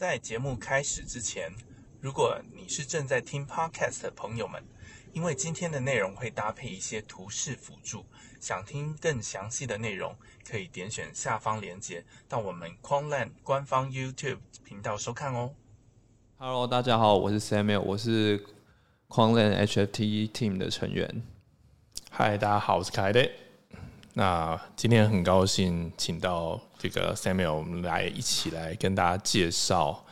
在节目开始之前，如果你是正在听 Podcast 的朋友们，因为今天的内容会搭配一些图示辅助，想听更详细的内容，可以点选下方链接到我们 Quanland 官方 YouTube 频道收看哦。Hello，大家好，我是 Samuel，我是狂人 HFT Team 的成员。嗨，大家好，我是凯德。那今天很高兴请到这个 Samuel，我们来一起来跟大家介绍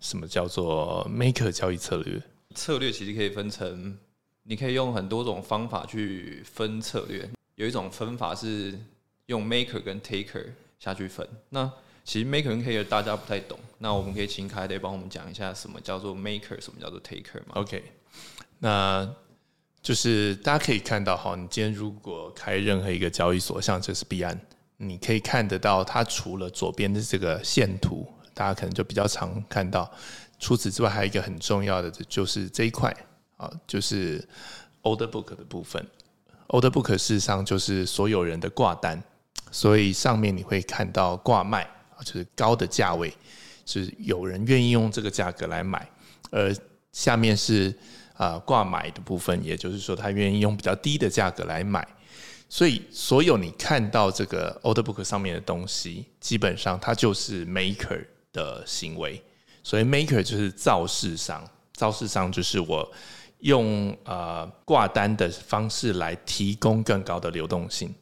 什么叫做 Maker 交易策略。策略其实可以分成，你可以用很多种方法去分策略。有一种分法是用 Maker 跟 Taker 下去分。那其实 Maker 跟 Taker 大家不太懂，那我们可以请凯德帮我们讲一下什么叫做 Maker，什么叫做 Taker 吗？OK，那就是大家可以看到哈，你今天如果开任何一个交易所，像这是币安，你可以看得到它除了左边的这个线图，大家可能就比较常看到。除此之外，还有一个很重要的就是这一块啊，就是 order book 的部分。order book 事实上就是所有人的挂单，所以上面你会看到挂卖，就是高的价位，就是有人愿意用这个价格来买，而下面是啊挂买的部分，也就是说他愿意用比较低的价格来买。所以所有你看到这个 order book 上面的东西，基本上它就是 maker 的行为。所以 maker 就是造市商，造市商就是我用呃挂单的方式来提供更高的流动性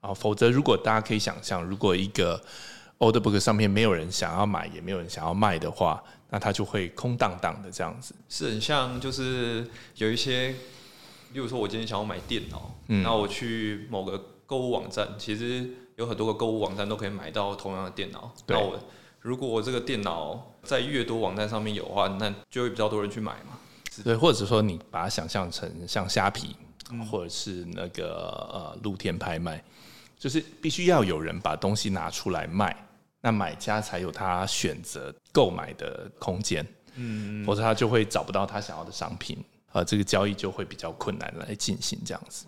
啊，否则如果大家可以想象，如果一个 order book 上面没有人想要买，也没有人想要卖的话，那它就会空荡荡的这样子。是很像，就是有一些，例如说，我今天想要买电脑，嗯那我去某个购物网站，其实有很多个购物网站都可以买到同样的电脑。对那我如果我这个电脑在越多网站上面有的话，那就会比较多人去买嘛。对，或者说你把它想象成像虾皮，或者是那个呃露天拍卖，就是必须要有人把东西拿出来卖，那买家才有他选择购买的空间，嗯，否则他就会找不到他想要的商品，呃，这个交易就会比较困难来进行这样子。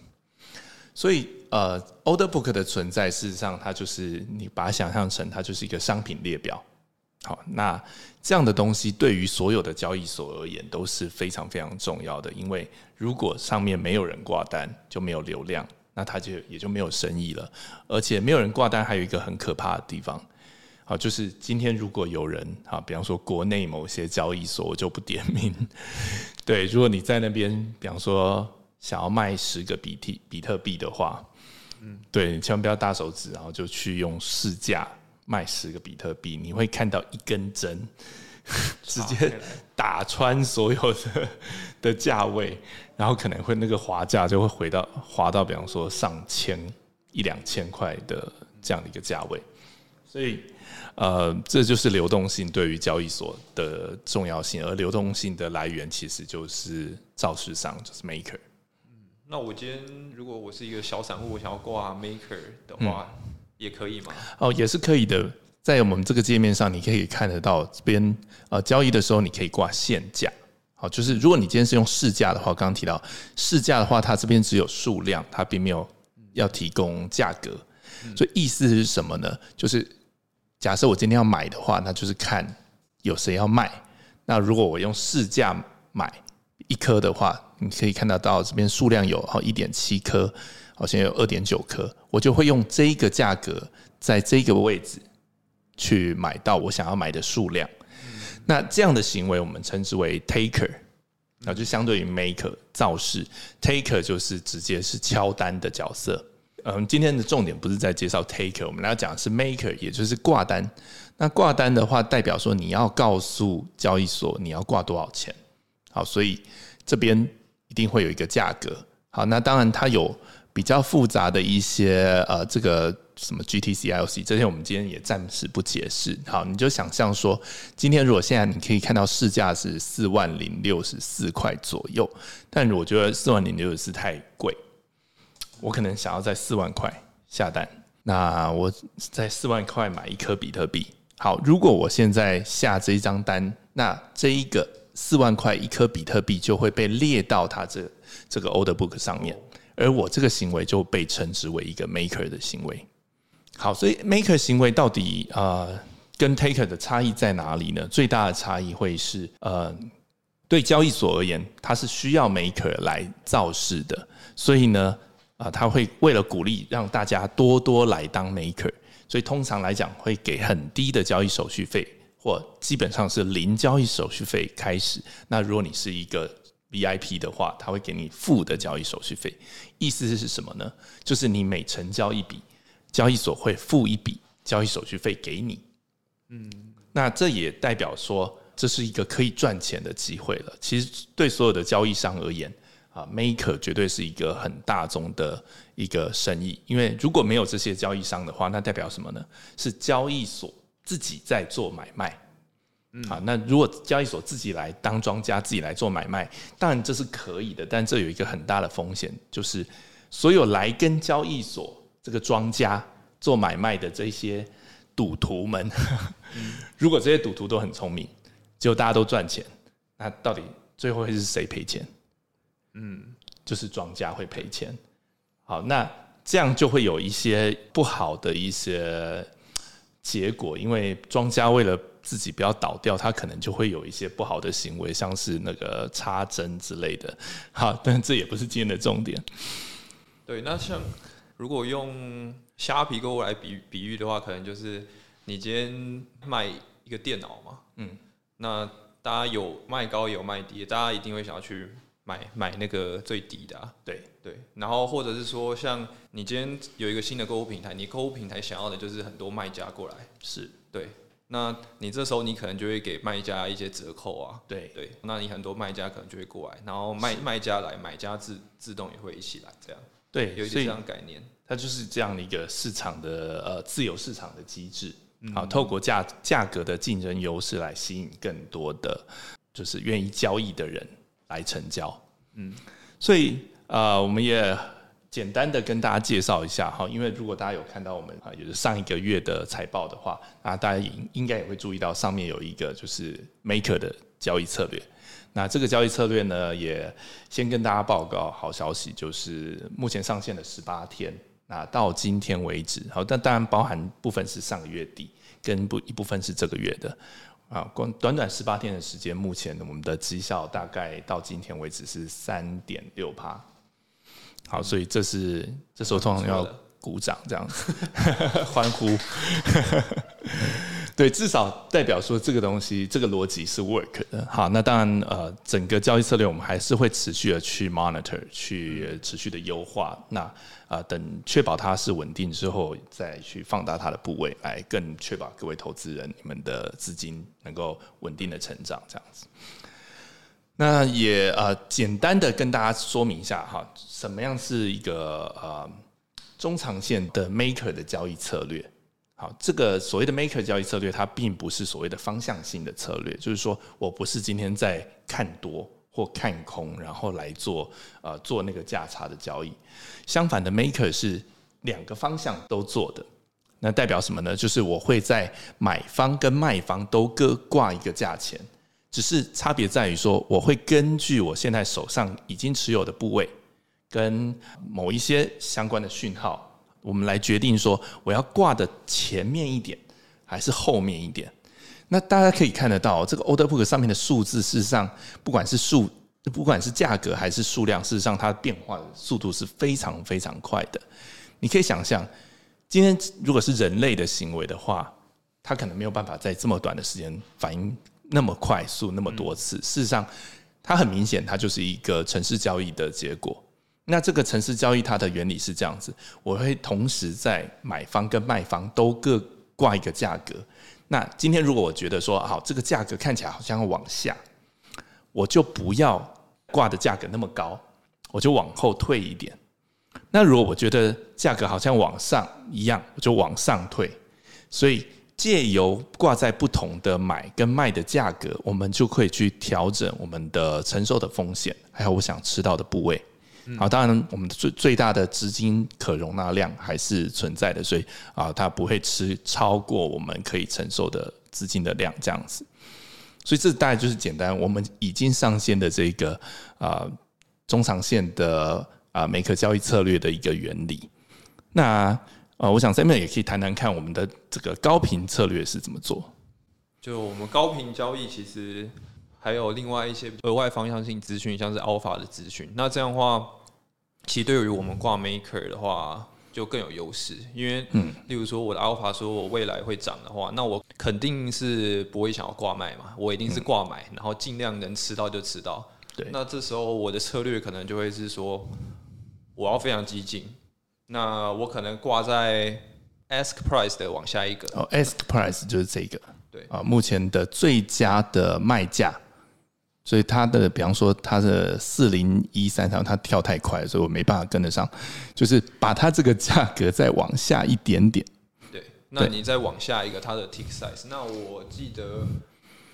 所以，呃，order book 的存在，事实上它就是你把它想象成它就是一个商品列表。好，那这样的东西对于所有的交易所而言都是非常非常重要的，因为如果上面没有人挂单，就没有流量，那他就也就没有生意了。而且没有人挂单，还有一个很可怕的地方，好，就是今天如果有人啊，比方说国内某些交易所，我就不点名，对，如果你在那边，比方说想要卖十个比特比特币的话，嗯，对，你千万不要大手指，然后就去用市价卖十个比特币，你会看到一根针 直接打穿所有的的价位，然后可能会那个滑价就会回到滑到，比方说上千一两千块的这样的一个价位，所以呃，这就是流动性对于交易所的重要性，而流动性的来源其实就是造市商，就是 maker。那我今天如果我是一个小散户，我想要挂 Maker 的话，也可以吗？哦，也是可以的。在我们这个界面上，你可以看得到这边呃交易的时候，你可以挂限价。好，就是如果你今天是用市价的话，刚刚提到市价的话，它这边只有数量，它并没有要提供价格。所以意思是什么呢？就是假设我今天要买的话，那就是看有谁要卖。那如果我用市价买一颗的话，你可以看得到这边数量有好一点七颗，好像有二点九颗，我就会用这个价格在这个位置去买到我想要买的数量。那这样的行为我们称之为 taker，那就相对于 maker 造势，taker 就是直接是敲单的角色。嗯，今天的重点不是在介绍 taker，我们来讲的是 maker，也就是挂单。那挂单的话，代表说你要告诉交易所你要挂多少钱。好，所以这边一定会有一个价格。好，那当然它有比较复杂的一些呃，这个什么 GTC、IOC 这些，我们今天也暂时不解释。好，你就想象说，今天如果现在你可以看到市价是四万零六十四块左右，但我觉得四万零六十四太贵，我可能想要在四万块下单，那我在四万块买一颗比特币。好，如果我现在下这一张单，那这一个四万块一颗比特币就会被列到它这这个 order book 上面，而我这个行为就被称之为一个 maker 的行为。好，所以 maker 行为到底呃跟 taker 的差异在哪里呢？最大的差异会是，呃，对交易所而言，它是需要 maker 来造势的，所以呢，啊，他会为了鼓励让大家多多来当 maker，所以通常来讲会给很低的交易手续费，或基本上是零交易手续费开始。那如果你是一个 VIP 的话，他会给你负的交易手续费。意思是什么呢？就是你每成交一笔，交易所会付一笔交易手续费给你。嗯，那这也代表说这是一个可以赚钱的机会了。其实对所有的交易商而言，啊，maker 绝对是一个很大宗的一个生意。因为如果没有这些交易商的话，那代表什么呢？是交易所自己在做买卖。啊，那如果交易所自己来当庄家，自己来做买卖，当然这是可以的，但这有一个很大的风险，就是所有来跟交易所这个庄家做买卖的这些赌徒们，如果这些赌徒都很聪明，结果大家都赚钱，那到底最后会是谁赔钱？嗯，就是庄家会赔钱。好，那这样就会有一些不好的一些结果，因为庄家为了自己不要倒掉，他可能就会有一些不好的行为，像是那个插针之类的。好，但这也不是今天的重点。对，那像如果用虾皮购物来比比喻的话，可能就是你今天卖一个电脑嘛，嗯，那大家有卖高有卖低，大家一定会想要去买买那个最低的，对。对。然后或者是说，像你今天有一个新的购物平台，你购物平台想要的就是很多卖家过来，是。对。那你这时候你可能就会给卖家一些折扣啊，对。对，那你很多卖家可能就会过来，然后卖卖家来，买家自自动也会一起来，这样。对，有一点这样概念，它就是这样的一个市场的呃自由市场的机制，好，透过价价格的竞争优势来吸引更多的就是愿意交易的人来成交，嗯，所以呃我们也。简单的跟大家介绍一下哈，因为如果大家有看到我们啊，也是上一个月的财报的话，那大家应应该也会注意到上面有一个就是 Maker 的交易策略。那这个交易策略呢，也先跟大家报告好消息，就是目前上线了十八天，那到今天为止，好，但当然包含部分是上个月底，跟不一部分是这个月的啊，光短短十八天的时间，目前我们的绩效大概到今天为止是三点六趴。好，所以这是这时候通常要鼓掌这样子，欢呼。对，至少代表说这个东西，这个逻辑是 work 的。好，那当然呃，整个交易策略我们还是会持续的去 monitor，去持续的优化。那啊，等确保它是稳定之后，再去放大它的部位，来更确保各位投资人你们的资金能够稳定的成长这样子。那也呃，简单的跟大家说明一下哈，什么样是一个呃中长线的 maker 的交易策略？好，这个所谓的 maker 交易策略，它并不是所谓的方向性的策略，就是说我不是今天在看多或看空，然后来做呃做那个价差的交易。相反的，maker 是两个方向都做的。那代表什么呢？就是我会在买方跟卖方都各挂一个价钱。只是差别在于说，我会根据我现在手上已经持有的部位，跟某一些相关的讯号，我们来决定说我要挂的前面一点还是后面一点。那大家可以看得到，这个 order book 上面的数字，事实上不管是数，不管是价格还是数量，事实上它变化的速度是非常非常快的。你可以想象，今天如果是人类的行为的话，它可能没有办法在这么短的时间反应。那么快速，那么多次，事实上，它很明显，它就是一个城市交易的结果。那这个城市交易它的原理是这样子：我会同时在买方跟卖方都各挂一个价格。那今天如果我觉得说，好，这个价格看起来好像要往下，我就不要挂的价格那么高，我就往后退一点。那如果我觉得价格好像往上一样，我就往上退。所以。借由挂在不同的买跟卖的价格，我们就可以去调整我们的承受的风险，还有我想吃到的部位。好，当然我们最最大的资金可容纳量还是存在的，所以啊，它不会吃超过我们可以承受的资金的量这样子。所以这大概就是简单，我们已经上线的这个啊中长线的啊每个交易策略的一个原理。那呃，我想 Samuel 也可以谈谈看我们的这个高频策略是怎么做。就我们高频交易，其实还有另外一些额外方向性资讯，像是 Alpha 的资讯。那这样的话，其实对于我们挂 Maker 的话，就更有优势。因为，嗯，例如说我的 Alpha 说我未来会涨的话，那我肯定是不会想要挂卖嘛，我一定是挂买，然后尽量能吃到就吃到。对，那这时候我的策略可能就会是说，我要非常激进。那我可能挂在 ask price 的往下一个哦，ask price 就是这个，对啊，目前的最佳的卖价，所以它的比方说它的四零一三三，它跳太快，所以我没办法跟得上，就是把它这个价格再往下一点点。对，那你再往下一个它的 tick size，那我记得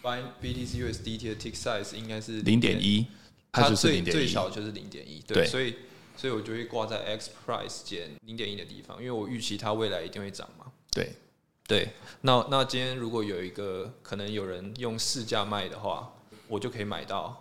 buy BTC USDT 的 tick size 应该是零点一，它是最最小就是零点一，对对，所以所以我就会挂在 X price 减零点一的地方，因为我预期它未来一定会涨嘛。对，对，那那今天如果有一个可能有人用市价卖的话，我就可以买到，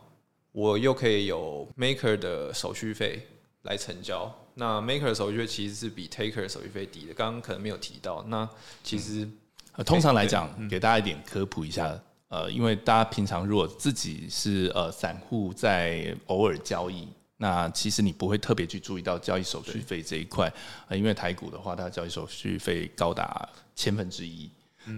我又可以有 maker 的手续费来成交。那 maker 的手续费其实是比 taker 的手续费低的，刚刚可能没有提到。那其实呃，通常来讲，给大家一点科普一下。呃，因为大家平常如果自己是呃散户，在偶尔交易，那其实你不会特别去注意到交易手续费这一块。呃，因为台股的话，它的交易手续费高达千分之一。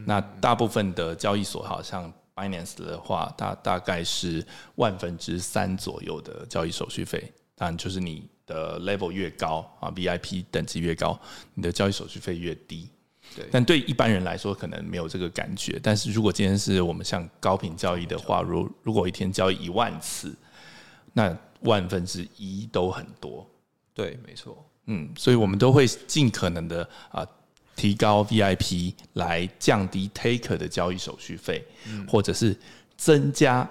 那大部分的交易所，好像 Binance 的话，它大概是万分之三左右的交易手续费。当然，就是你的 level 越高啊，VIP 等级越高，你的交易手续费越低。对但对一般人来说可能没有这个感觉。但是如果今天是我们像高频交易的话，如如果一天交易一万次，那万分之一都很多。对，没错，嗯，所以我们都会尽可能的啊提高 VIP 来降低 Taker 的交易手续费，或者是增加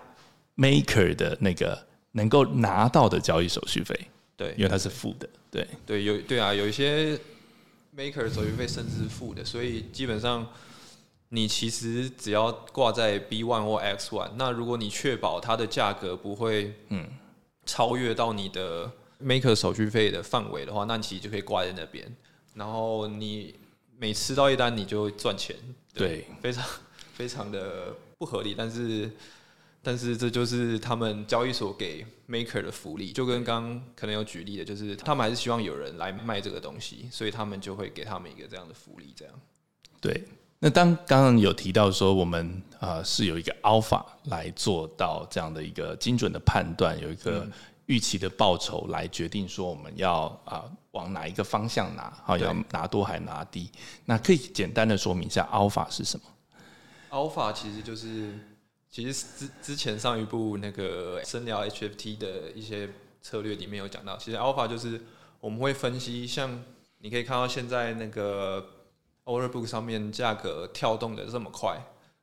Maker 的那个能够拿到的交易手续费，对。因为它是负的。对，对，有对啊，有一些 maker 手续费甚至是负的，所以基本上你其实只要挂在 B one 或 X one，那如果你确保它的价格不会嗯。超越到你的 maker 手续费的范围的话，那你其实就可以挂在那边，然后你每吃到一单你就赚钱，对，非常 非常的不合理，但是。但是这就是他们交易所给 maker 的福利，就跟刚刚可能有举例的，就是他们还是希望有人来卖这个东西，所以他们就会给他们一个这样的福利，这样。对，那当刚刚有提到说我们啊、呃是有一个 alpha 来做到这样的一个精准的判断，有一个预期的报酬来决定说我们要啊、往哪一个方向拿，好、对要拿多还拿低。那可以简单的说明一下 alpha 是什么？Alpha 其实就是，其实之之前上一部那个深聊 HFT 的一些策略里面有讲到，其实 Alpha 就是我们会分析，像你可以看到现在那个 Order Book 上面价格跳动的这么快，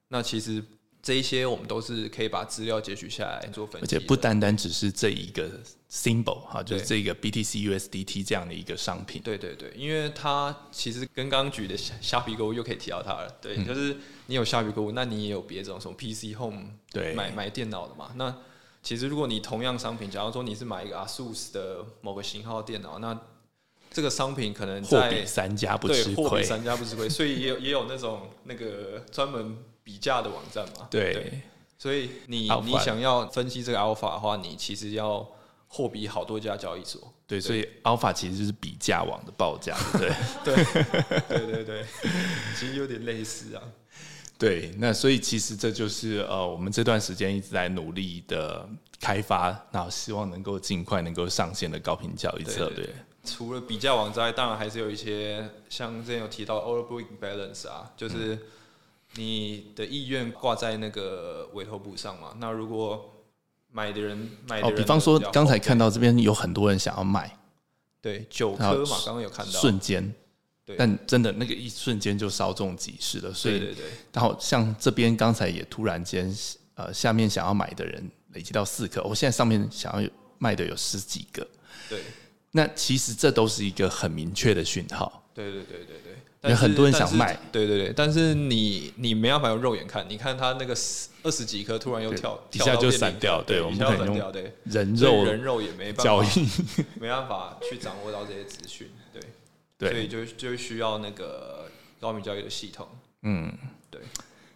那其实这一些我们都是可以把资料截取下来做分析，而且不单单只是这一个 symbol 哈，就是对这个 BTC USDT 这样的一个商品。对对对，因为它其实跟刚刚举的虾虾皮购物又可以提到它了。对，就是你有虾皮购物，那你也有别种什么 PC Home 对买买电脑的嘛。那其实如果你同样商品，假如说你是买一个 ASUS 的某个型号电脑，那这个商品可能货在比三家不吃对货比亏。三家不吃亏，所以也有也有那种那个专门比价的网站嘛。对所以你你想要分析这个 Alpha 的话，你其实要货比好多家交易所。对，所以 alpha 其实就是比价网的报价，对 不对？对对对，其实有点类似啊。对，那所以其实这就是呃，我们这段时间一直在努力的开发，然后希望能够尽快能够上线的高频交易策略。除了比价网之外，当然还是有一些像之前有提到 order book balance 啊，就是你的意愿挂在那个委托簿上嘛。那如果买的人买的哦，人比方说刚才看到这边有很多人想要买，对九然后颗嘛，刚刚有看到，瞬间，对。但真的那个一瞬间就稍纵即逝了。所以，对对对。然后像这边刚才也突然间，呃，下面想要买的人累积到四颗，我现在上面想要有卖的有十几个，对。那其实这都是一个很明确的讯号。对对对对对。有很多人想卖，对对对，但是你你没办法用肉眼看，你看它那个二十几颗突然又跳，底下就散掉对我们不可能又散掉，对，人肉人肉也没办法 没办法去掌握到这些资讯，对 对所以就就需要那个高频交易的系统。嗯，对。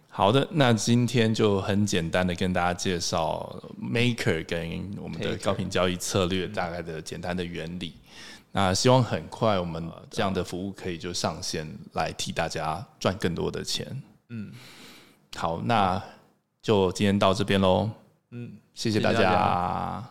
好的，那今天就很简单的跟大家介绍 Maker 跟我们的高频交易策略大概的简单的原理。那希望很快我们这样的服务可以就上线来替大家赚更多的钱。嗯好，那就今天到这边喽。嗯，谢谢大谢谢大家